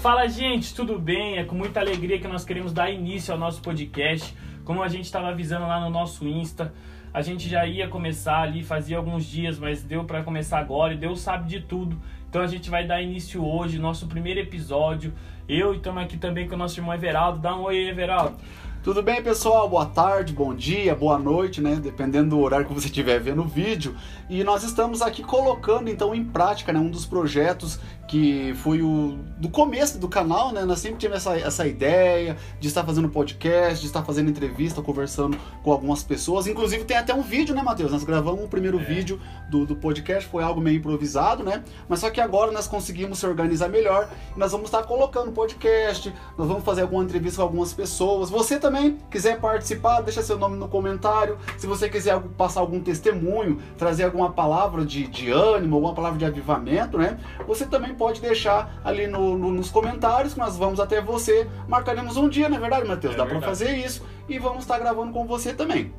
Fala, gente, tudo bem? É com muita alegria que nós queremos dar início ao nosso podcast. Como a gente estava avisando lá no nosso Insta, a gente já ia começar ali, fazia alguns dias, mas deu para começar agora e Deus sabe de tudo. Então a gente vai dar início hoje, nosso primeiro episódio. Eu e estamos aqui também com o nosso irmão Everaldo. Dá um oi, Everaldo. Tudo bem, pessoal? Boa tarde, bom dia, boa noite, né? Dependendo do horário que você estiver vendo o vídeo. E nós estamos aqui colocando então em prática né, um dos projetos que foi o do começo do canal, né? Nós sempre tivemos essa, essa ideia de estar fazendo podcast, de estar fazendo entrevista, conversando com algumas pessoas. Inclusive tem até um vídeo, né, Matheus? Nós gravamos o primeiro é. vídeo do, do podcast, foi algo meio improvisado, né? Mas só que agora nós conseguimos se organizar melhor e nós vamos estar colocando podcast, nós vamos fazer alguma entrevista com algumas pessoas. Você também quiser participar, deixa seu nome no comentário. Se você quiser passar algum testemunho, trazer alguma palavra de, de ânimo, alguma palavra de avivamento, né? Você também pode deixar ali no, no, nos comentários nós vamos até você. Marcaremos um dia, não é verdade, Matheus? É Dá para fazer isso e vamos estar gravando com você também.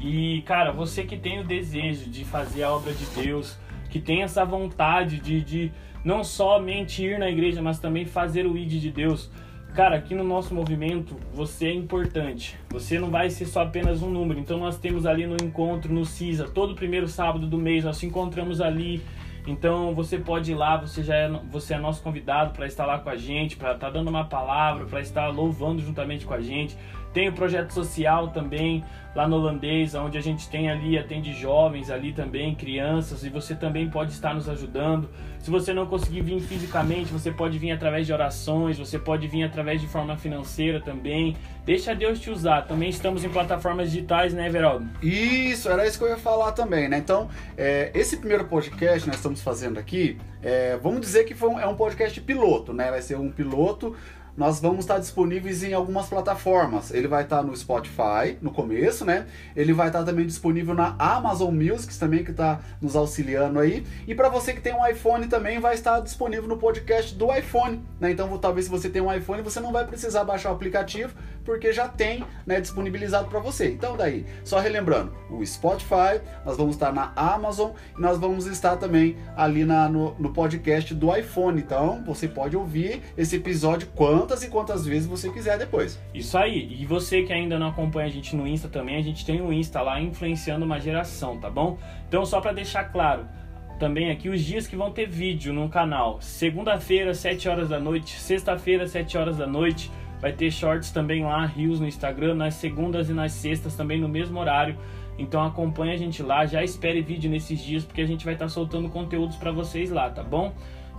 E, cara, você que tem o desejo de fazer a obra de Deus, que tem essa vontade de, de não somente ir na igreja, mas também fazer o ID de Deus. Cara, aqui no nosso movimento você é importante. Você não vai ser só apenas um número. Então nós temos ali no encontro no CISA, todo primeiro sábado do mês nós nos encontramos ali então você pode ir lá, você já é, você é nosso convidado para estar lá com a gente, para estar tá dando uma palavra, para estar louvando juntamente com a gente. Tem o projeto social também, lá no holandês, onde a gente tem ali, atende jovens ali também, crianças, e você também pode estar nos ajudando. Se você não conseguir vir fisicamente, você pode vir através de orações, você pode vir através de forma financeira também. Deixa Deus te usar. Também estamos em plataformas digitais, né, Everaldo? Isso, era isso que eu ia falar também, né? Então, é, esse primeiro podcast que nós estamos fazendo aqui, é, vamos dizer que foi um, é um podcast piloto, né? Vai ser um piloto nós vamos estar disponíveis em algumas plataformas. Ele vai estar no Spotify, no começo, né? Ele vai estar também disponível na Amazon Music, também que está nos auxiliando aí. E para você que tem um iPhone também vai estar disponível no podcast do iPhone, né? Então talvez se você tem um iPhone você não vai precisar baixar o aplicativo porque já tem, né, disponibilizado para você. Então daí, só relembrando, o Spotify, nós vamos estar na Amazon e nós vamos estar também ali na, no, no podcast do iPhone. Então você pode ouvir esse episódio quantas e quantas vezes você quiser depois. Isso aí. E você que ainda não acompanha a gente no Insta também, a gente tem o um Insta lá influenciando uma geração, tá bom? Então só para deixar claro, também aqui os dias que vão ter vídeo no canal. Segunda-feira, 7 horas da noite, sexta-feira, 7 horas da noite. Vai ter shorts também lá, rios no Instagram, nas segundas e nas sextas também no mesmo horário. Então acompanha a gente lá, já espere vídeo nesses dias porque a gente vai estar tá soltando conteúdos para vocês lá, tá bom?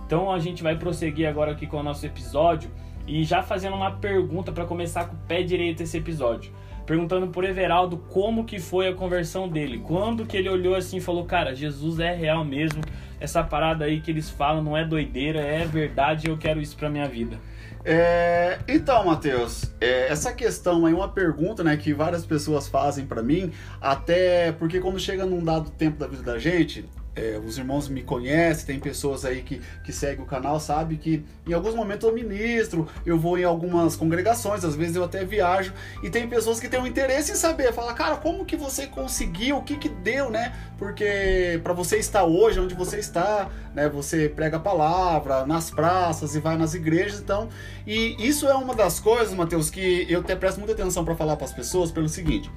Então a gente vai prosseguir agora aqui com o nosso episódio. E já fazendo uma pergunta para começar com o pé direito esse episódio. Perguntando por Everaldo como que foi a conversão dele. Quando que ele olhou assim e falou, cara, Jesus é real mesmo. Essa parada aí que eles falam não é doideira, é verdade eu quero isso pra minha vida. É, então, Matheus, é, essa questão é uma pergunta né, que várias pessoas fazem para mim, até porque quando chega num dado tempo da vida da gente, é, os irmãos me conhecem, tem pessoas aí que, que seguem o canal, sabe que em alguns momentos eu ministro, eu vou em algumas congregações, às vezes eu até viajo, e tem pessoas que têm um interesse em saber, fala, cara, como que você conseguiu, o que que deu, né? Porque para você estar hoje onde você está, né? Você prega a palavra nas praças e vai nas igrejas, então, e isso é uma das coisas, Mateus, que eu até presto muita atenção para falar para as pessoas pelo seguinte,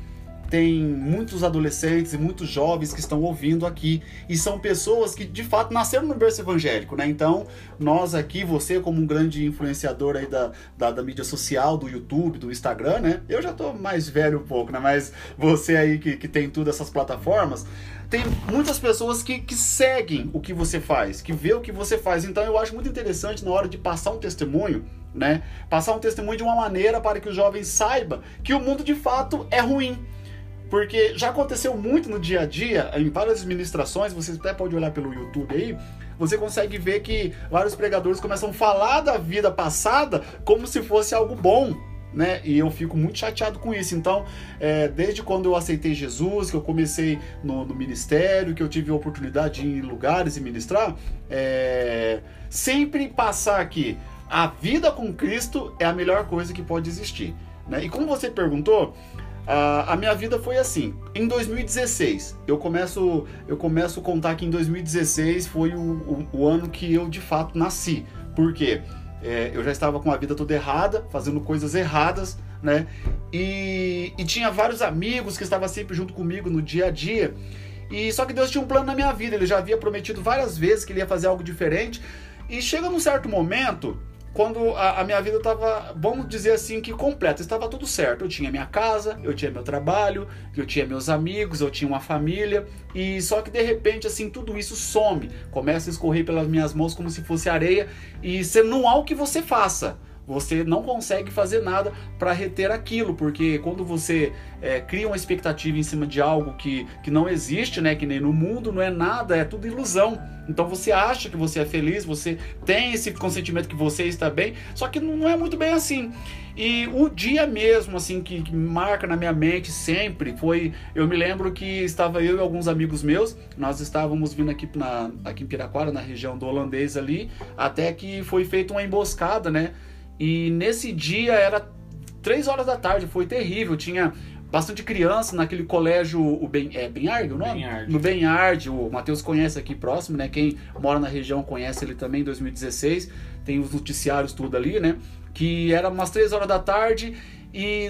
tem muitos adolescentes e muitos jovens que estão ouvindo aqui e são pessoas que de fato nasceram no berço evangélico, né? Então, nós aqui, você como um grande influenciador aí da, da, da, mídia social, do YouTube, do Instagram, né? Eu já tô mais velho um pouco, né? Mas você aí que, que tem tudo essas plataformas, tem muitas pessoas que, que seguem o que você faz, que vê o que você faz. Então, eu acho muito interessante na hora de passar um testemunho, né? Passar um testemunho de uma maneira para que o jovem saiba que o mundo de fato é ruim porque já aconteceu muito no dia a dia, em várias administrações, você até pode olhar pelo YouTube aí, você consegue ver que vários pregadores começam a falar da vida passada como se fosse algo bom. Né? E eu fico muito chateado com isso. Então, é, desde quando eu aceitei Jesus, que eu comecei no, no, ministério, que eu tive a oportunidade de ir em lugares e ministrar, é, sempre passar aqui, a vida com Cristo é a melhor coisa que pode existir. Né? E como você perguntou, a, a, minha vida foi assim. Em 2016, eu começo, eu começo a contar que em 2016 foi o, o, o ano que eu de fato nasci. Por quê? É, eu já estava com a vida toda errada, fazendo coisas erradas, né? E, e tinha vários amigos que estavam sempre junto comigo no dia a dia. E só que Deus tinha um plano na minha vida, ele já havia prometido várias vezes que ele ia fazer algo diferente. E chega num certo momento quando a, a minha vida estava, vamos dizer assim, que completa, estava tudo certo. Eu tinha minha casa, eu tinha meu trabalho, eu tinha meus amigos, eu tinha uma família, e só que de repente, assim, tudo isso some, começa a escorrer pelas minhas mãos como se fosse areia, e você não há o que você faça você não consegue fazer nada para reter aquilo, porque quando você é, cria uma expectativa em cima de algo que, que não existe, né, que nem no mundo, não é nada, é tudo ilusão. Então você acha que você é feliz, você tem esse consentimento que você está bem, só que não é muito bem assim. E o dia mesmo, assim, que, que marca na minha mente sempre foi. Eu me lembro que estava eu e alguns amigos meus, nós estávamos vindo aqui, na, aqui em Piraquara, na região do holandês ali, até que foi feita uma emboscada, né? E nesse dia era três horas da tarde, foi terrível. Tinha bastante criança naquele colégio, o ben, é Benhard o nome? Benhard. No Benhard, o Matheus conhece aqui próximo, né? Quem mora na região conhece ele também, em 2016. Tem os noticiários tudo ali, né? Que era umas três horas da tarde e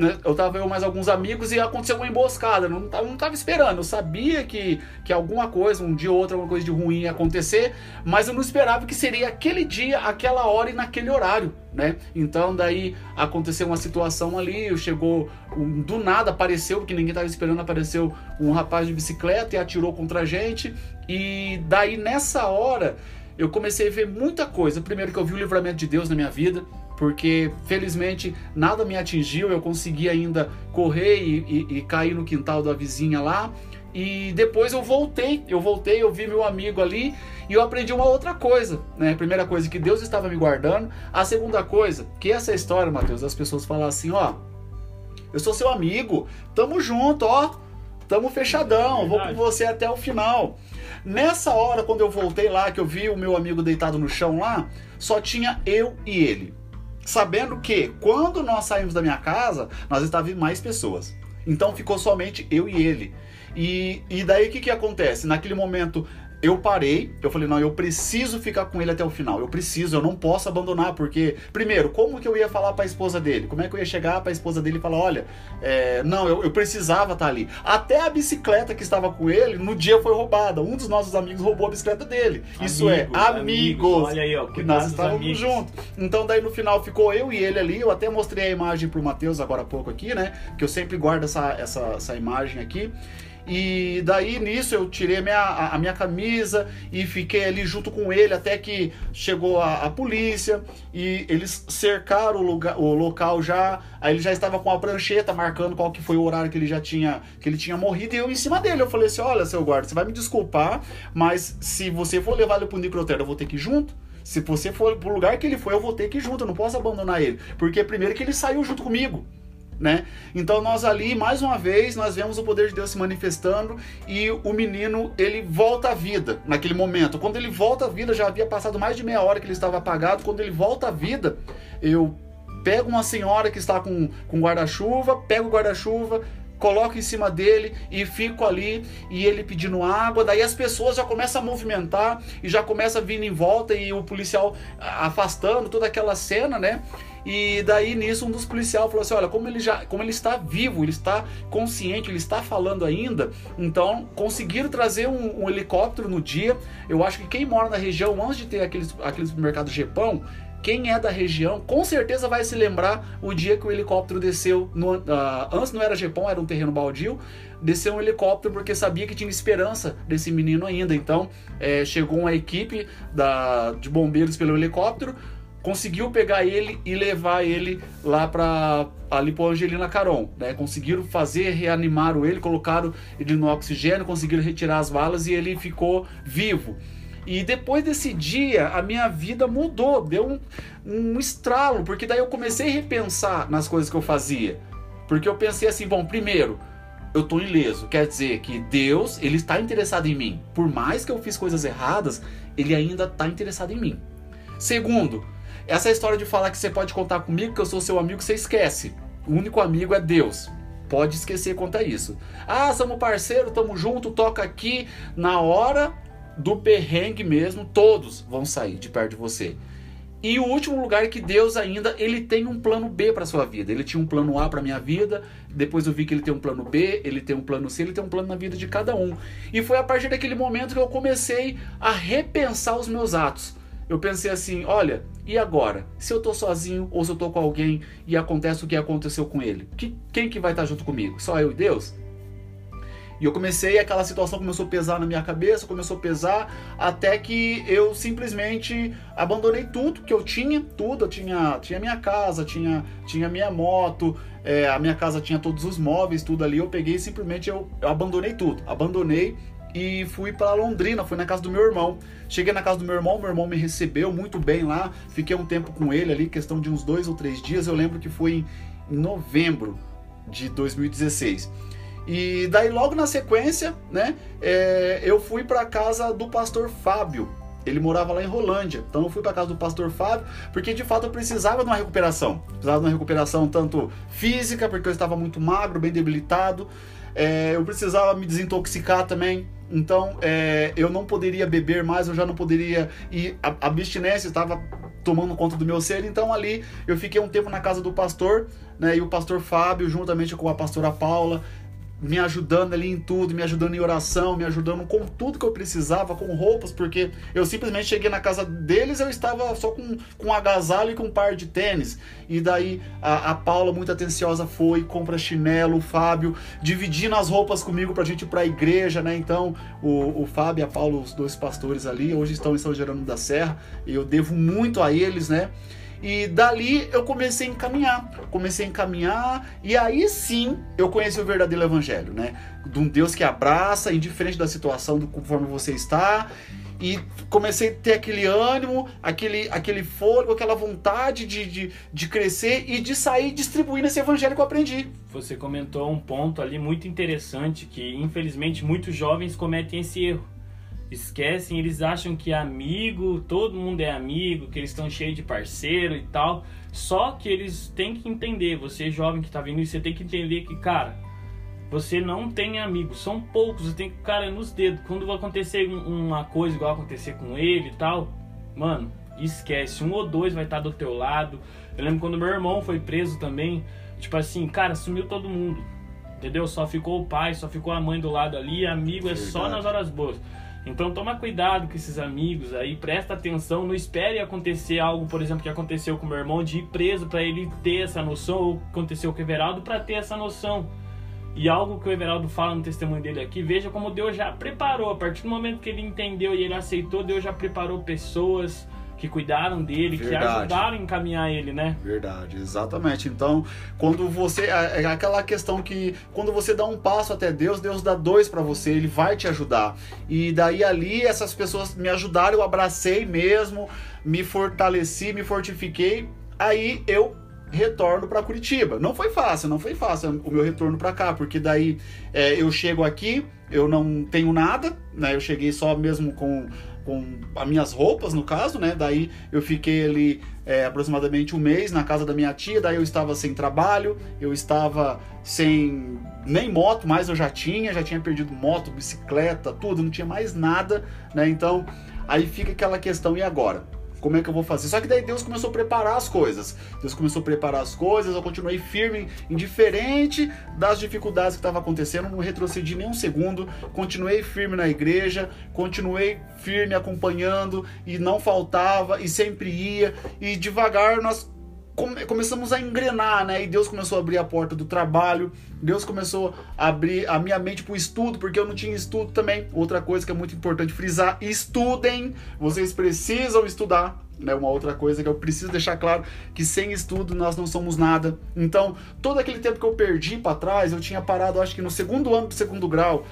né, eu tava eu mais alguns amigos e aconteceu uma emboscada. Não, não tava esperando. Eu sabia que, que alguma coisa, um dia ou outro, alguma coisa de ruim ia acontecer, mas eu não esperava que seria aquele dia, aquela hora e naquele horário, né? Então daí aconteceu uma situação ali, chegou um, do nada apareceu, porque ninguém tava esperando, apareceu um rapaz de bicicleta e atirou contra a gente. E daí nessa hora eu comecei a ver muita coisa. Primeiro que eu vi o livramento de Deus na minha vida porque felizmente nada me atingiu, eu consegui ainda correr e, e, e, cair no quintal da vizinha lá. E depois eu voltei, eu voltei, eu vi meu amigo ali e eu aprendi uma outra coisa, né? primeira coisa, que Deus estava me guardando. A segunda coisa, que essa história, Mateus, as pessoas falam assim, ó, eu sou seu amigo, tamo junto, ó, tamo fechadão, é vou com você até o final. Nessa hora, quando eu voltei lá, que eu vi o meu amigo deitado no chão lá, só tinha eu e ele sabendo que quando nós saímos da minha casa, nós estávamos mais pessoas. Então ficou somente eu e ele. E, e daí o que, que acontece? Naquele momento eu parei, eu falei, não, eu preciso ficar com ele até o final. Eu preciso, eu não posso abandonar, porque, primeiro, como que eu ia falar para a esposa dele? Como é que eu ia chegar para a esposa dele e falar, olha, é, não, eu, eu precisava estar tá ali. Até a bicicleta que estava com ele, no dia foi roubada. Um dos nossos amigos roubou a bicicleta dele. Isso é, amigos. amigos olha aí, ó, que nós estávamos juntos. Então, daí no final ficou eu e ele ali. Eu até mostrei a imagem pro Matheus agora há pouco aqui, né? Que eu sempre guardo essa, essa, essa imagem aqui. E daí nisso eu tirei a minha, a minha camisa e fiquei ali junto com ele até que chegou a, a polícia e eles cercaram o, lugar, o local já. Aí ele já estava com a prancheta marcando qual que foi o horário que ele já tinha que ele tinha morrido e eu em cima dele. Eu falei assim: olha, seu guarda, você vai me desculpar, mas se você for levar ele pro necrotério, eu vou ter que ir junto. Se você for pro lugar que ele foi, eu vou ter que ir junto, eu não posso abandonar ele. Porque primeiro que ele saiu junto comigo né? Então nós ali, mais uma vez, nós vemos o poder de Deus se manifestando e o menino, ele volta à vida naquele momento. Quando ele volta à vida, já havia passado mais de meia hora que ele estava apagado, quando ele volta à vida, eu pego uma senhora que está com, com guarda-chuva, pego o guarda-chuva, coloco em cima dele e fico ali e ele pedindo água. Daí as pessoas já começam a movimentar e já começa vir em volta e o policial afastando toda aquela cena, né? E daí nisso um dos policiais falou assim: "Olha, como ele já, como ele está vivo, ele está consciente, ele está falando ainda, então conseguiram trazer um, um helicóptero no dia. Eu acho que quem mora na região antes de ter aqueles aqueles supermercados Japão, quem é da região com certeza vai se lembrar o dia que o helicóptero desceu. No, uh, antes não era Japão, era um terreno baldio. Desceu um helicóptero porque sabia que tinha esperança desse menino ainda. Então é, chegou uma equipe da, de bombeiros pelo helicóptero, conseguiu pegar ele e levar ele lá para ali para Angelina Caron, né? Conseguiram fazer reanimar ele, colocaram ele no oxigênio, conseguiram retirar as balas e ele ficou vivo. E depois desse dia, a minha vida mudou, deu um, um estralo, porque daí eu comecei a repensar nas coisas que eu fazia. Porque eu pensei assim, bom, primeiro, eu tô ileso, quer dizer que Deus, ele está interessado em mim. Por mais que eu fiz coisas erradas, ele ainda está interessado em mim. Segundo, essa história de falar que você pode contar comigo, que eu sou seu amigo, você esquece. O único amigo é Deus. Pode esquecer quanto a isso. Ah, somos parceiro, tamo junto, toca aqui. Na hora do perrengue mesmo, todos vão sair de perto de você. E o último lugar é que Deus ainda ele tem um plano B para sua vida. Ele tinha um plano A para minha vida, depois eu vi que ele tem um plano B, ele tem um plano C, ele tem um plano na vida de cada um. E foi a partir daquele momento que eu comecei a repensar os meus atos. Eu pensei assim, olha, e agora? Se eu tô sozinho ou se eu tô com alguém e acontece o que aconteceu com ele, que, quem que vai estar junto comigo? Só eu e Deus? E eu comecei, aquela situação começou a pesar na minha cabeça, começou a pesar, até que eu simplesmente abandonei tudo que eu tinha, tudo. Eu tinha, tinha minha casa, tinha, tinha minha moto, é, a minha casa tinha todos os móveis, tudo ali. Eu peguei simplesmente, eu, eu abandonei tudo. Abandonei e fui para Londrina, fui na casa do meu irmão. Cheguei na casa do meu irmão, meu irmão me recebeu muito bem lá, fiquei um tempo com ele ali, questão de uns dois ou três dias. Eu lembro que foi em novembro de 2016. E daí logo na sequência, né, é, eu fui para casa do pastor Fábio. Ele morava lá em Rolândia. Então eu fui para casa do pastor Fábio, porque de fato eu precisava de uma recuperação. Precisava de uma recuperação tanto física, porque eu estava muito magro, bem debilitado. É, eu precisava me desintoxicar também. Então é, eu não poderia beber mais, eu já não poderia. E a, a abstinência estava tomando conta do meu ser. Então ali eu fiquei um tempo na casa do pastor, né? E o pastor Fábio, juntamente com a pastora Paula, me ajudando ali em tudo, me ajudando em oração, me ajudando com tudo que eu precisava, com roupas, porque eu simplesmente cheguei na casa deles, eu estava só com, com um agasalho e com um par de tênis. E daí a, a Paula, muito atenciosa, foi, compra chinelo, o Fábio, dividindo as roupas comigo pra gente ir pra igreja, né? Então, o, o Fábio e a Paula, os dois pastores ali, hoje estão em São Gerando da Serra, e eu devo muito a eles, né? E dali eu comecei a encaminhar, comecei a encaminhar e aí sim eu conheci o verdadeiro evangelho, né? De um Deus que abraça, indiferente da situação, do conforme você está. E comecei a ter aquele ânimo, aquele, aquele fôlego, aquela vontade de, de, de crescer e de sair distribuindo esse evangelho que eu aprendi. Você comentou um ponto ali muito interessante que infelizmente muitos jovens cometem esse erro esquecem, eles acham que amigo, todo mundo é amigo, que eles estão cheios de parceiro e tal. Só que eles têm que entender, você jovem que tá vindo, você tem que entender que, cara, você não tem amigos, são poucos, você tem que, cara, nos dedos. Quando vai acontecer uma coisa igual acontecer com ele e tal, mano, esquece, um ou dois vai estar do teu lado. Eu lembro quando meu irmão foi preso também, tipo assim, cara, sumiu todo mundo. Entendeu? Só ficou o pai, só ficou a mãe do lado ali, amigo é Verdade. só nas horas boas. Então toma cuidado com esses amigos aí, presta atenção, não espere acontecer algo, por exemplo, que aconteceu com meu irmão de ir preso para ele ter essa noção, ou aconteceu com o Everaldo para ter essa noção. E algo que o Everaldo fala no testemunho dele aqui, veja como Deus já preparou, a partir do momento que ele entendeu e ele aceitou, Deus já preparou pessoas, que cuidaram dele, Verdade. que ajudaram a encaminhar ele, né? Verdade, exatamente. Então, quando você. É, é aquela questão que quando você dá um passo até Deus, Deus dá dois para você, ele vai te ajudar. E daí ali, essas pessoas me ajudaram, eu abracei mesmo, me fortaleci, me fortifiquei. Aí eu retorno para Curitiba. Não foi fácil, não foi fácil o meu retorno para cá, porque daí é, eu chego aqui, eu não tenho nada, né? Eu cheguei só mesmo com com as minhas roupas, no caso, né? Daí eu fiquei ali é, aproximadamente um mês na casa da minha tia, daí eu estava sem trabalho, eu estava sem nem moto, mas eu já tinha, já tinha perdido moto, bicicleta, tudo, não tinha mais nada, né? Então aí fica aquela questão, e agora? Como é que eu vou fazer? Só que daí Deus começou a preparar as coisas. Deus começou a preparar as coisas, eu continuei firme, indiferente das dificuldades que estavam acontecendo, não retrocedi nem um segundo, continuei firme na igreja, continuei firme acompanhando e não faltava e sempre ia e devagar nós come, começamos a engrenar, né? E Deus começou a abrir a porta do trabalho, Deus começou a abrir a minha mente para o estudo, porque eu não tinha estudo também. Outra coisa que é muito importante frisar: estudem, vocês precisam estudar. Né, uma outra coisa que eu preciso deixar claro que sem estudo nós não somos nada. Então, todo aquele tempo que eu perdi para trás, eu tinha parado, acho que no segundo ano do segundo grau,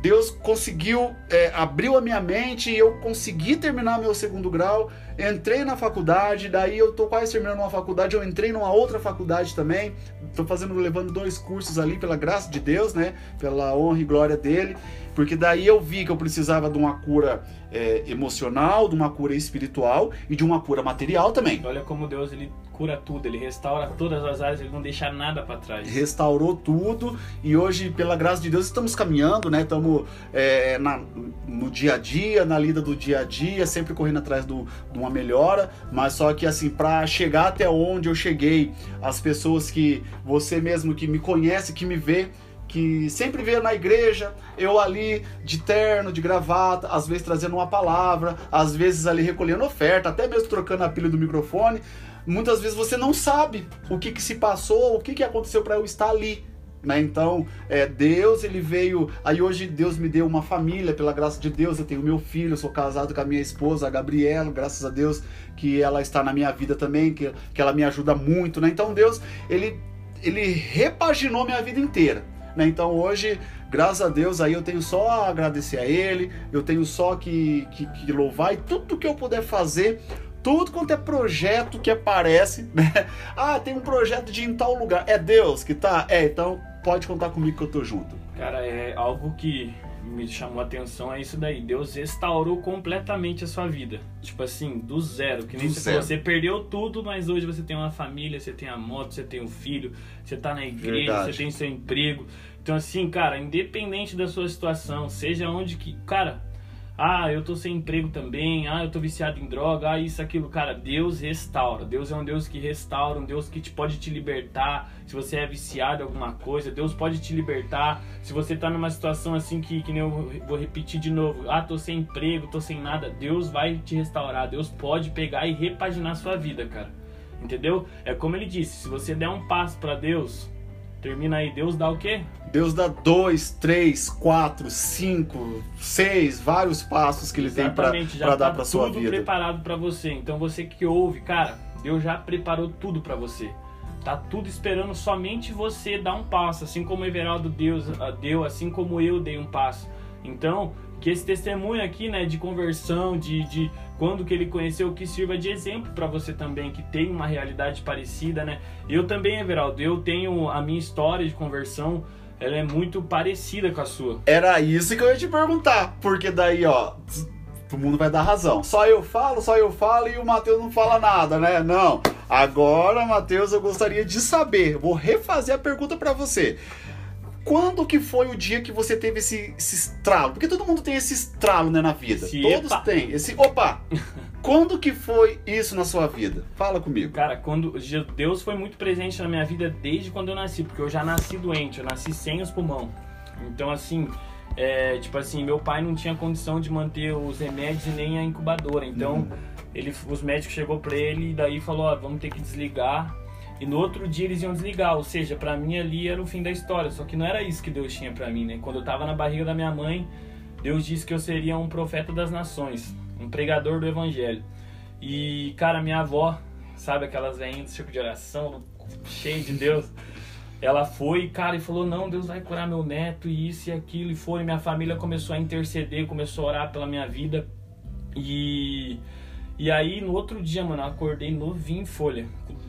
Deus conseguiu, é, abriu a minha mente e eu consegui terminar meu segundo grau. Entrei na faculdade, daí eu tô quase terminando uma faculdade, eu entrei numa outra faculdade também. Tô fazendo, levando dois cursos ali pela graça de Deus, né? Pela honra e glória dele. Porque daí eu vi que eu precisava de uma cura é, emocional, de uma cura espiritual e de uma cura material também. Olha como Deus ele cura tudo, ele restaura todas as áreas, ele não deixa nada para trás. Restaurou tudo e hoje, pela graça de Deus, estamos caminhando, né? Estamos é, na, no dia a dia, na lida do dia a dia, sempre correndo atrás do, de uma melhora, mas só que assim, para chegar até onde eu cheguei, as pessoas que você mesmo que me conhece, que me vê, que sempre vê na igreja, eu ali de terno, de gravata, às vezes trazendo uma palavra, às vezes ali recolhendo oferta, até mesmo trocando a pilha do microfone. Muitas vezes você não sabe o que, que se passou, o que, que aconteceu para eu estar ali. Né? Então, é, Deus, ele veio. Aí hoje Deus me deu uma família, pela graça de Deus. Eu tenho meu filho, sou casado com a minha esposa, a Gabriela, graças a Deus que ela está na minha vida também, que, que ela me ajuda muito. Né? Então, Deus, ele, ele repaginou minha vida inteira. Né? Então hoje, graças a Deus, aí eu tenho só a agradecer a Ele, eu tenho só que, que, que louvar e tudo que eu puder fazer tudo quanto é projeto que aparece, né? Ah, tem um projeto de ir em tal lugar. É Deus que tá? É, então pode contar comigo que eu tô junto. Cara, é algo que me chamou a atenção é isso daí. Deus restaurou completamente a sua vida. Tipo assim, do zero. Que nem do você falou, você perdeu tudo, mas hoje você tem uma família, você tem a moto, você tem um filho, você tá na igreja, Verdade. você tem seu emprego. Então assim, cara, independente da sua situação, seja onde que. Cara, ah, eu tô sem emprego também. Ah, eu tô viciado em droga. Ah, isso, aquilo. Cara, Deus restaura. Deus é um Deus que restaura, um Deus que te, pode te libertar. Se você é viciado em alguma coisa, Deus pode te libertar. Se você tá numa situação assim que, que nem eu vou repetir de novo. Ah, tô sem emprego, tô sem nada. Deus vai te restaurar. Deus pode pegar e repaginar sua vida, cara. Entendeu? É como ele disse: se você der um passo para Deus, Termina aí, Deus dá o quê? Deus dá dois, três, quatro, cinco, seis, vários passos que ele Exatamente, tem para dar tá para sua vida. tudo preparado para você. Então você que ouve, cara, Deus já preparou tudo para você. Tá tudo esperando somente você dar um passo, assim como o Everaldo Deus ah, deu, assim como eu dei um passo. Então, que esse testemunho aqui, né, de conversão, de, de quando que ele conheceu, que sirva de exemplo para você também, que tem uma realidade parecida, né? Eu também, Everaldo, eu tenho a minha história de conversão, ela é muito parecida com a sua. Era isso que eu ia te perguntar, porque daí, ó, o mundo vai dar razão. Só eu falo, só eu falo e o Matheus não fala nada, né? Não. Agora, Matheus, eu gostaria de saber. Vou refazer a pergunta para você. Quando que foi o dia que você teve esse, esse estralo? Porque todo mundo tem esse estralo, né, na vida. Esse Todos epa. têm. Esse opa! quando que foi isso na sua vida? Fala comigo. Cara, quando Deus foi muito presente na minha vida desde quando eu nasci, porque eu já nasci doente, eu nasci sem os pulmão. Então, assim, é, tipo assim, meu pai não tinha condição de manter os remédios e nem a incubadora. Então, hum. ele, os médicos chegou para ele e daí falou, ó, vamos ter que desligar e no outro dia eles iam desligar, ou seja, para mim ali era o fim da história. Só que não era isso que Deus tinha para mim, né? Quando eu tava na barriga da minha mãe, Deus disse que eu seria um profeta das nações, um pregador do evangelho. E, cara, minha avó, sabe aquelas veinhas do circo de oração, cheio de Deus. Ela foi, cara, e falou: Não, Deus vai curar meu neto, e isso e aquilo. E foi, minha família começou a interceder, começou a orar pela minha vida. E, e aí, no outro dia, mano, eu acordei novinho em folha,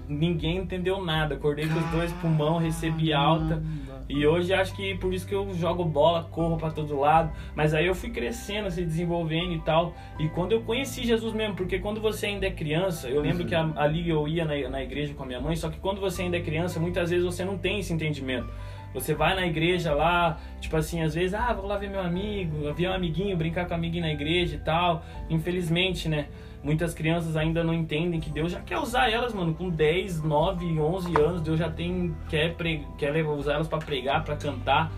ninguém entendeu nada. Acordei com os dois pulmão, recebi alta. E hoje acho que por isso que eu jogo bola, corro para todo lado. Mas aí eu fui crescendo, se desenvolvendo e tal. E quando eu conheci Jesus mesmo, porque quando você ainda é criança, eu lembro uhum. que ali eu ia na, na igreja com a minha mãe, só que quando você ainda é criança, muitas vezes você não tem esse entendimento. Você vai na igreja lá, tipo assim, às vezes, ah, vou lá ver meu amigo, ver um amiguinho, brincar com um amiguinho na igreja e tal. Infelizmente, né? Muitas crianças ainda não entendem que Deus já quer usar elas, mano, com 10, 9, 11 anos, Deus já tem quer pre, quer usar elas para pregar, para cantar.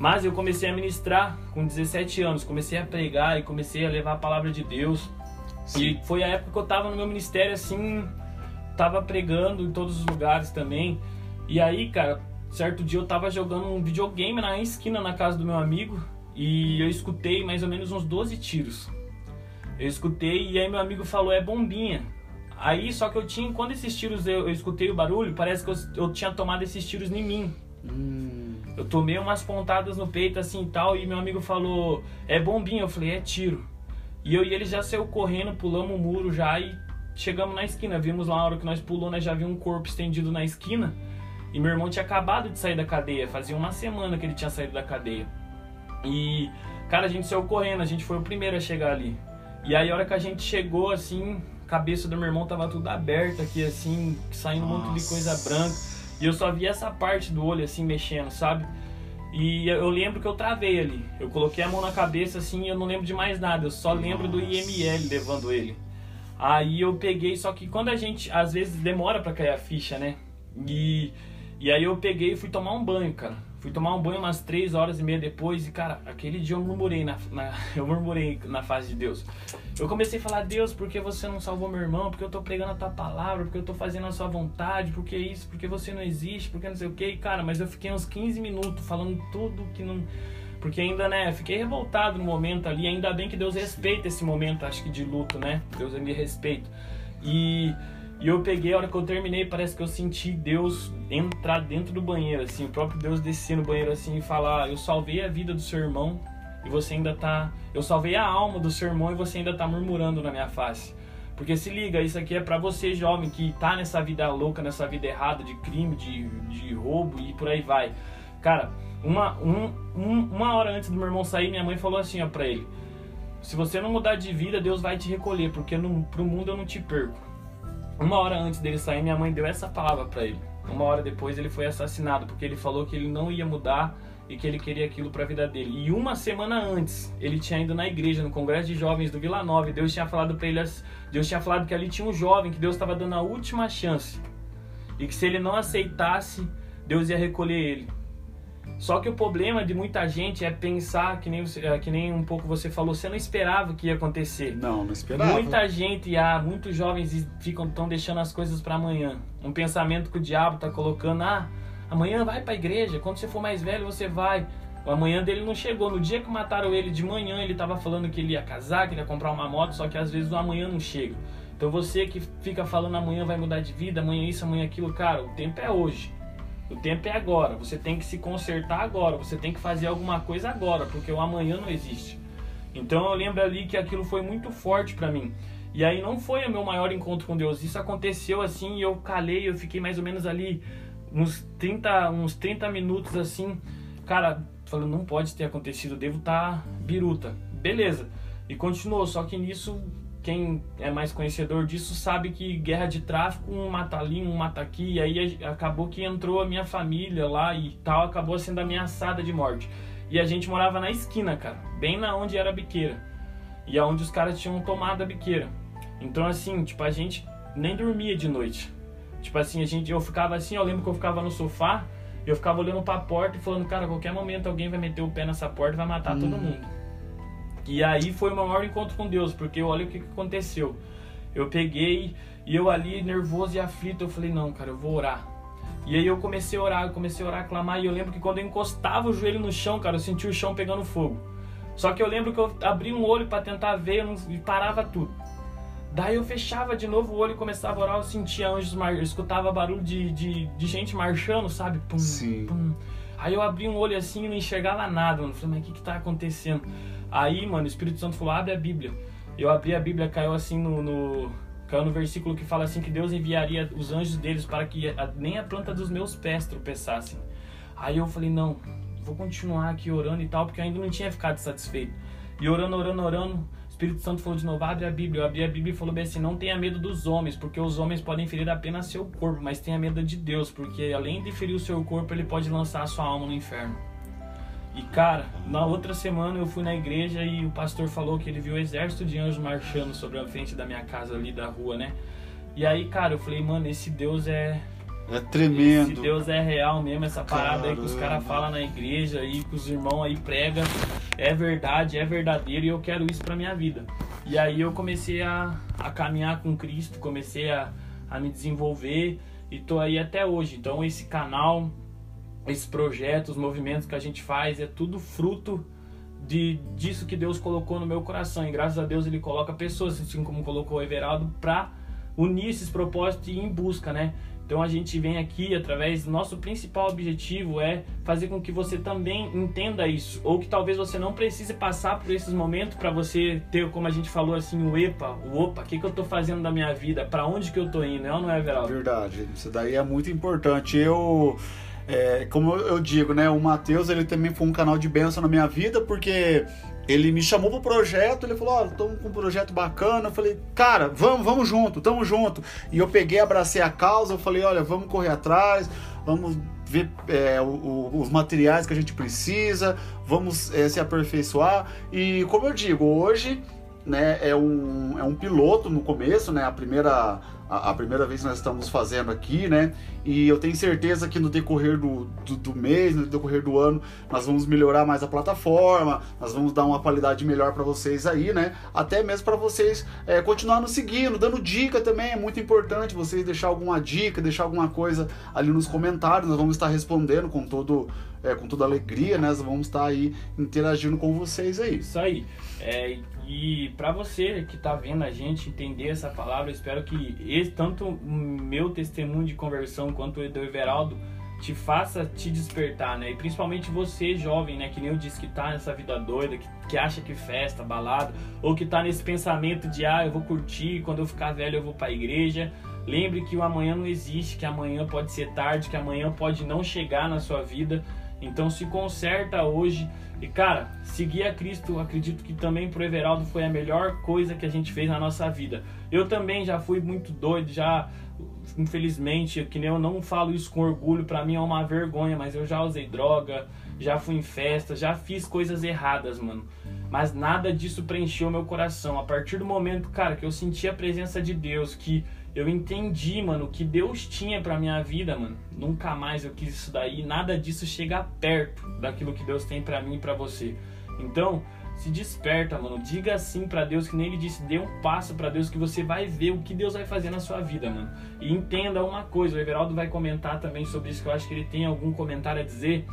Mas eu comecei a ministrar com 17 anos, comecei a pregar e comecei a levar a palavra de Deus. Sim. E foi a época que eu tava no meu ministério assim, tava pregando em todos os lugares também. E aí, cara, certo dia eu tava jogando um videogame na esquina na casa do meu amigo e eu escutei mais ou menos uns 12 tiros. Eu escutei e aí meu amigo falou, é bombinha. Aí só que eu tinha, quando esses tiros eu, eu escutei o barulho, parece que eu, eu tinha tomado esses tiros em mim. Hum. Eu tomei umas pontadas no peito assim e tal, e meu amigo falou, é bombinha. Eu falei, é tiro. E eu e ele já saiu correndo, pulamos o muro já e chegamos na esquina. Vimos lá na hora que nós pulamos, nós já vimos um corpo estendido na esquina. E meu irmão tinha acabado de sair da cadeia, fazia uma semana que ele tinha saído da cadeia. E Cara, a gente saiu correndo, a gente foi o primeiro a chegar ali. E aí, a hora que a gente chegou, assim, a cabeça do meu irmão tava tudo aberta aqui, assim, saindo um monte de coisa branca. E eu só vi essa parte do olho, assim, mexendo, sabe? E eu lembro que eu travei ali. Eu coloquei a mão na cabeça, assim, e eu não lembro de mais nada. Eu só lembro do IML levando ele. Aí eu peguei, só que quando a gente, às vezes demora para cair a ficha, né? E, e aí eu peguei e fui tomar um banho, cara. Fui tomar um banho umas três horas e meia depois e, cara, aquele dia eu murmurei na, na, eu murmurei na face de Deus. Eu comecei a falar, Deus, por que você não salvou meu irmão? Porque eu tô pregando a tua palavra, porque eu tô fazendo a sua vontade, porque isso, porque você não existe, porque não sei o que. Cara, mas eu fiquei uns 15 minutos falando tudo que não... Porque ainda, né, fiquei revoltado no momento ali. Ainda bem que Deus respeita esse momento, acho que de luto, né? Deus me respeita. E e eu peguei, a hora que eu terminei, parece que eu senti Deus entrar dentro do banheiro, assim, o próprio Deus descer no banheiro assim e falar: Eu salvei a vida do seu irmão e você ainda tá. Eu salvei a alma do seu irmão e você ainda tá murmurando na minha face. Porque se liga, isso aqui é para você, jovem, que tá nessa vida louca, nessa vida errada de crime, de, de roubo e por aí vai. Cara, uma, um, um, uma hora antes do meu irmão sair, minha mãe falou assim ó, pra ele: Se você não mudar de vida, Deus vai te recolher, porque no, pro mundo eu não te perco. Uma hora antes dele sair, minha mãe deu essa palavra para ele. Uma hora depois ele foi assassinado porque ele falou que ele não ia mudar e que ele queria aquilo para a vida dele. E uma semana antes, ele tinha ido na igreja, no congresso de jovens do Vila Nova, e Deus tinha falado para ele, Deus tinha falado que ali tinha um jovem que Deus estava dando a última chance. E que se ele não aceitasse, Deus ia recolher ele. Só que o problema de muita gente é pensar, que nem, é, que nem um pouco você falou, você não esperava que ia acontecer. Não, não esperava. Muita gente, há muitos jovens ficam tão deixando as coisas para amanhã. Um pensamento que o diabo tá colocando, ah, amanhã vai para a igreja, quando você for mais velho você vai. O amanhã dele não chegou. No dia que mataram ele de manhã, ele tava falando que ele ia casar, que ele ia comprar uma moto, só que às vezes o amanhã não chega. Então você que fica falando amanhã vai mudar de vida, amanhã isso, amanhã aquilo, cara, o tempo é hoje. O tempo é agora. Você tem que se consertar agora. Você tem que fazer alguma coisa agora, porque o amanhã não existe. Então eu lembro ali que aquilo foi muito forte para mim. E aí não foi o meu maior encontro com Deus. Isso aconteceu assim eu calei, eu fiquei mais ou menos ali uns 30, uns 30 minutos assim, cara, falando, não pode ter acontecido, devo estar tá biruta. Beleza. E continuou, só que nisso quem é mais conhecedor disso sabe que guerra de tráfico, um mata ali, um mata aqui, e aí acabou que entrou a minha família lá e tal, acabou sendo ameaçada de morte. E a gente morava na esquina, cara, bem na onde era a biqueira. E aonde os caras tinham tomado a biqueira. Então assim, tipo, a gente nem dormia de noite. Tipo assim, a gente eu ficava assim, eu lembro que eu ficava no sofá, eu ficava olhando para a porta e falando, cara, a qualquer momento alguém vai meter o pé nessa porta e vai matar hum. todo mundo. E aí foi o meu maior encontro com Deus, porque olha o que aconteceu. Eu peguei e eu ali nervoso e aflito, eu falei, não, cara, eu vou orar. E aí eu comecei a orar, eu comecei a orar, a clamar, e eu lembro que quando eu encostava o joelho no chão, cara, eu sentia o chão pegando fogo. Só que eu lembro que eu abri um olho para tentar ver e parava tudo. Daí eu fechava de novo o olho e começava a orar, eu sentia anjos, mar... eu escutava barulho de, de, de gente marchando, sabe? Pum, Sim. Pum. Aí eu abri um olho assim e não enxergava nada, mano. Falei, mas o que que tá acontecendo? Aí, mano, o Espírito Santo falou: abre a Bíblia. Eu abri a Bíblia, caiu assim no, no, caiu no versículo que fala assim que Deus enviaria os anjos deles para que a, nem a planta dos meus pés tropeçassem. Aí eu falei: não, vou continuar aqui orando e tal, porque eu ainda não tinha ficado satisfeito. E orando, orando, orando, o Espírito Santo falou de novo: abre a Bíblia. Eu abri a Bíblia e falou bem assim: não tenha medo dos homens, porque os homens podem ferir apenas seu corpo, mas tenha medo de Deus, porque além de ferir o seu corpo, ele pode lançar a sua alma no inferno. E cara, na outra semana eu fui na igreja e o pastor falou que ele viu o exército de anjos marchando sobre a frente da minha casa ali da rua, né? E aí, cara, eu falei, mano, esse Deus é. É tremendo. Esse Deus é real mesmo, essa parada Caramba. aí que os caras falam na igreja aí, que os irmãos aí pregam. É verdade, é verdadeiro e eu quero isso pra minha vida. E aí eu comecei a, a caminhar com Cristo, comecei a, a me desenvolver e tô aí até hoje. Então esse canal esses projetos, os movimentos que a gente faz, é tudo fruto de disso que Deus colocou no meu coração. E graças a Deus ele coloca pessoas, assim como colocou o Everaldo, para unir esses propósitos e ir em busca, né? Então a gente vem aqui através nosso principal objetivo é fazer com que você também entenda isso, ou que talvez você não precise passar por esses momentos para você ter, como a gente falou assim, o EPA, o opa, o que, que eu tô fazendo da minha vida, para onde que eu tô indo, não é, Everaldo? Verdade, isso daí é muito importante. Eu é, como eu digo, né, o Matheus ele também foi um canal de bênção na minha vida, porque ele me chamou pro projeto, ele falou, ó, oh, estamos com um projeto bacana. Eu falei, cara, vamos, vamos junto, tamo junto. E eu peguei, abracei a causa, eu falei, olha, vamos correr atrás, vamos ver é, o, o, os materiais que a gente precisa, vamos é, se aperfeiçoar. E como eu digo, hoje né, é, um, é um piloto no começo, né? A primeira a, a, primeira vez que nós estamos fazendo aqui, né? E eu tenho certeza que no decorrer do, do, do, mês, no decorrer do ano, nós vamos melhorar mais a plataforma, nós vamos dar uma qualidade melhor para vocês aí, né? Até mesmo para vocês é, continuar nos seguindo, dando dica também, é muito importante vocês deixar alguma dica, deixar alguma coisa ali nos comentários, nós vamos estar respondendo com todo é, com toda alegria, né? Nós vamos estar aí interagindo com vocês aí. Isso aí. É, e para você que está vendo a gente entender essa palavra, eu espero que esse, tanto o meu testemunho de conversão quanto o do Everaldo te faça te despertar, né? E principalmente você, jovem, né? Que nem eu disse que tá nessa vida doida, que, que acha que festa, balada, ou que tá nesse pensamento de, ah, eu vou curtir, quando eu ficar velho eu vou pra igreja. Lembre que o amanhã não existe, que amanhã pode ser tarde, que amanhã pode não chegar na sua vida. Então se conserta hoje. E cara, seguir a Cristo, acredito que também pro Everaldo foi a melhor coisa que a gente fez na nossa vida. Eu também já fui muito doido, já infelizmente, que nem eu não falo isso com orgulho, para mim é uma vergonha, mas eu já usei droga, já fui em festa, já fiz coisas erradas, mano. Mas nada disso preencheu meu coração. A partir do momento, cara, que eu senti a presença de Deus, que eu entendi, mano, o que Deus tinha pra minha vida, mano. Nunca mais eu quis isso daí. Nada disso chega perto daquilo que Deus tem pra mim e pra você. Então, se desperta, mano. Diga sim para Deus, que nem ele disse, dê um passo para Deus que você vai ver o que Deus vai fazer na sua vida, mano. E entenda uma coisa, o Everaldo vai comentar também sobre isso, que eu acho que ele tem algum comentário a dizer.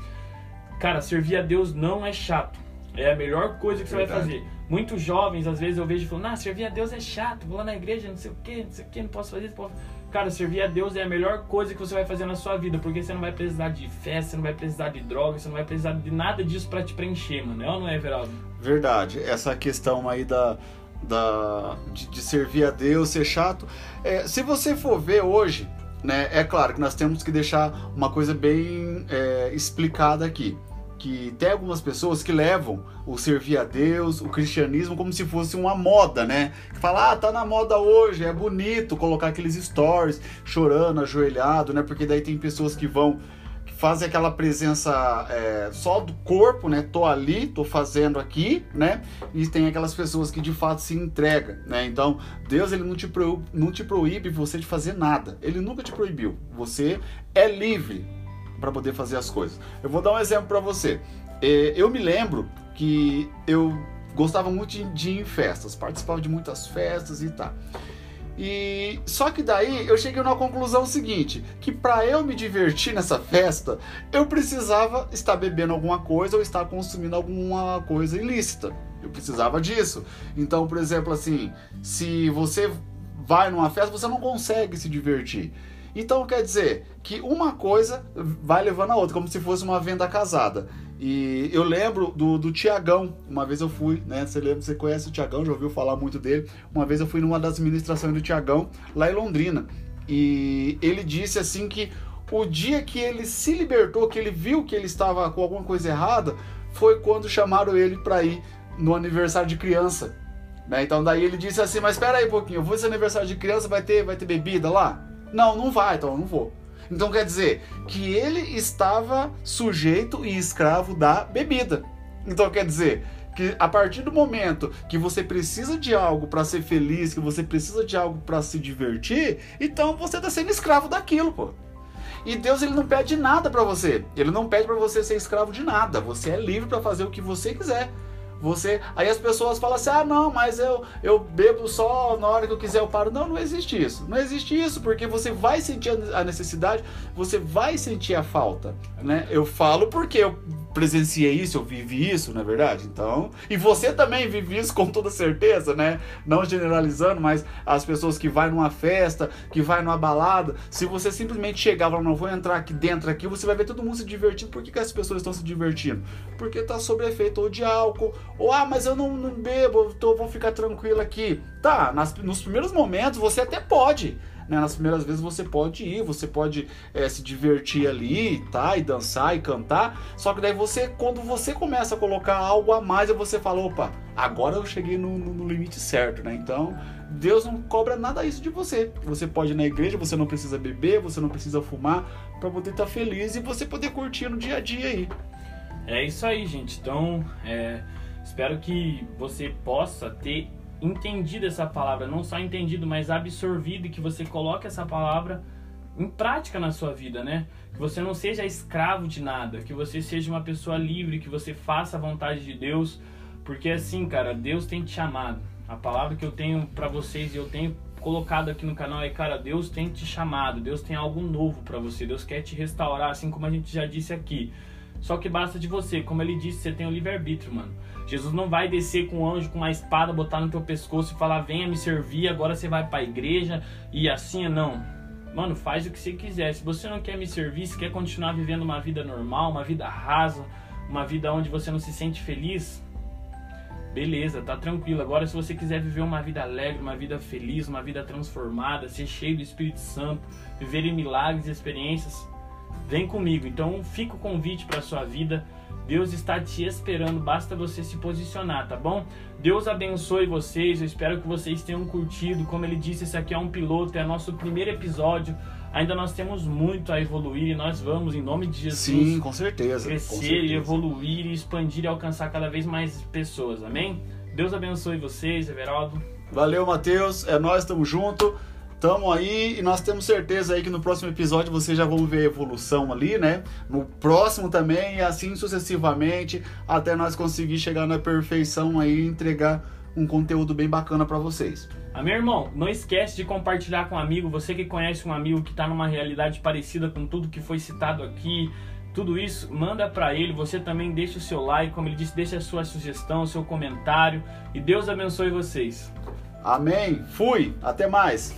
Cara, servir a Deus não é chato. É a melhor coisa que você Verdade. vai fazer. Muitos jovens, às vezes, eu vejo falando, ah, servir a Deus é chato, vou lá na igreja, não sei o que, não sei o que, não posso fazer isso, posso... Cara, servir a Deus é a melhor coisa que você vai fazer na sua vida, porque você não vai precisar de festa, você não vai precisar de droga, você não vai precisar de nada disso para te preencher, mano. É ou não é, Everaldo? Verdade. Essa questão aí da, da de, de servir a Deus ser chato. É, se você for ver hoje, né, é claro que nós temos que deixar uma coisa bem é, explicada aqui que tem algumas pessoas que levam o servir a Deus, o cristianismo como se fosse uma moda, né? Que fala, ah, tá na moda hoje, é bonito colocar aqueles stories chorando, ajoelhado, né? Porque daí tem pessoas que vão que fazem aquela presença é, só do corpo, né? Tô ali, tô fazendo aqui, né? E tem aquelas pessoas que de fato se entregam, né? Então, Deus ele não te, proíbe, não te proíbe você de fazer nada. Ele nunca te proibiu. Você é livre para poder fazer as coisas. Eu vou dar um exemplo para você. É, eu me lembro que eu gostava muito de ir em festas, participava de muitas festas e tal. E só que daí eu cheguei na conclusão seguinte, que para eu me divertir nessa festa, eu precisava estar bebendo alguma coisa ou estar consumindo alguma coisa ilícita. Eu precisava disso. Então, por exemplo, assim, se você vai numa festa, você não consegue se divertir. Então quer dizer que uma coisa vai levando a outra, como se fosse uma venda casada. E eu lembro do, do Tiagão, uma vez eu fui, né? Você lembra, você conhece o Tiagão, já ouviu falar muito dele. Uma vez eu fui numa das ministrações do Tiagão, lá em Londrina. E ele disse assim que o dia que ele se libertou, que ele viu que ele estava com alguma coisa errada, foi quando chamaram ele para ir no aniversário de criança. Né? Então daí ele disse assim, mas espera aí um pouquinho, eu vou esse aniversário de criança, vai ter, vai ter bebida lá? Não, não vai, então eu não vou. Então quer dizer que ele estava sujeito e escravo da bebida. Então quer dizer que a partir do momento que você precisa de algo para ser feliz, que você precisa de algo para se divertir, então você está sendo escravo daquilo, pô. E Deus ele não pede nada para você. Ele não pede para você ser escravo de nada. Você é livre para fazer o que você quiser. Você, aí as pessoas falam assim: "Ah, não, mas eu eu bebo só na hora que eu quiser eu paro". Não, não existe isso. Não existe isso, porque você vai sentir a necessidade, você vai sentir a falta, né? Eu falo porque eu presenciei isso, eu vivi isso, não é verdade? Então, e você também vive isso com toda certeza, né? Não generalizando, mas as pessoas que vai numa festa, que vai numa balada, se você simplesmente chegar e falar, não vou entrar aqui dentro aqui, você vai ver todo mundo se divertindo. Por que, que as pessoas estão se divertindo? Porque tá sob efeito ou de álcool, ou ah, mas eu não, não bebo, eu vou ficar tranquilo aqui. Tá, nas, nos primeiros momentos você até pode. Né? Nas primeiras vezes você pode ir, você pode é, se divertir ali, tá? E dançar e cantar. Só que daí você, quando você começa a colocar algo a mais, você fala, opa, agora eu cheguei no, no, no limite certo, né? Então, Deus não cobra nada isso de você. Você pode ir na igreja, você não precisa beber, você não precisa fumar, para poder estar tá feliz e você poder curtir no dia a dia aí. É isso aí, gente. Então, é, espero que você possa ter entendido essa palavra, não só entendido, mas absorvido e que você coloque essa palavra em prática na sua vida, né? Que você não seja escravo de nada, que você seja uma pessoa livre, que você faça a vontade de Deus, porque assim, cara, Deus tem te chamado. A palavra que eu tenho para vocês e eu tenho colocado aqui no canal é, cara, Deus tem te chamado, Deus tem algo novo para você, Deus quer te restaurar, assim como a gente já disse aqui. Só que basta de você, como ele disse, você tem o livre-arbítrio, mano. Jesus não vai descer com um anjo com uma espada, botar no teu pescoço e falar: venha me servir, agora você vai para a igreja e assim, não. Mano, faz o que você quiser. Se você não quer me servir, se quer continuar vivendo uma vida normal, uma vida rasa, uma vida onde você não se sente feliz, beleza, tá tranquilo. Agora, se você quiser viver uma vida alegre, uma vida feliz, uma vida transformada, ser cheio do Espírito Santo, viver em milagres e experiências, vem comigo. Então, fica o convite para sua vida. Deus está te esperando, basta você se posicionar, tá bom? Deus abençoe vocês, eu espero que vocês tenham curtido. Como ele disse, esse aqui é um piloto, é nosso primeiro episódio. Ainda nós temos muito a evoluir e nós vamos, em nome de Jesus, Sim, com certeza, crescer com certeza. e evoluir e expandir e alcançar cada vez mais pessoas, amém? Deus abençoe vocês, Everaldo. Valeu, Matheus, é nós, estamos junto. Tamo aí e nós temos certeza aí que no próximo episódio vocês já vão ver a evolução ali, né? No próximo também e assim sucessivamente até nós conseguir chegar na perfeição aí e entregar um conteúdo bem bacana para vocês. Ah, meu irmão, não esquece de compartilhar com um amigo, você que conhece um amigo que está numa realidade parecida com tudo que foi citado aqui, tudo isso, manda para ele, você também deixa o seu like, como ele disse, deixa a sua sugestão, o seu comentário e Deus abençoe vocês. Amém. Fui. Até mais.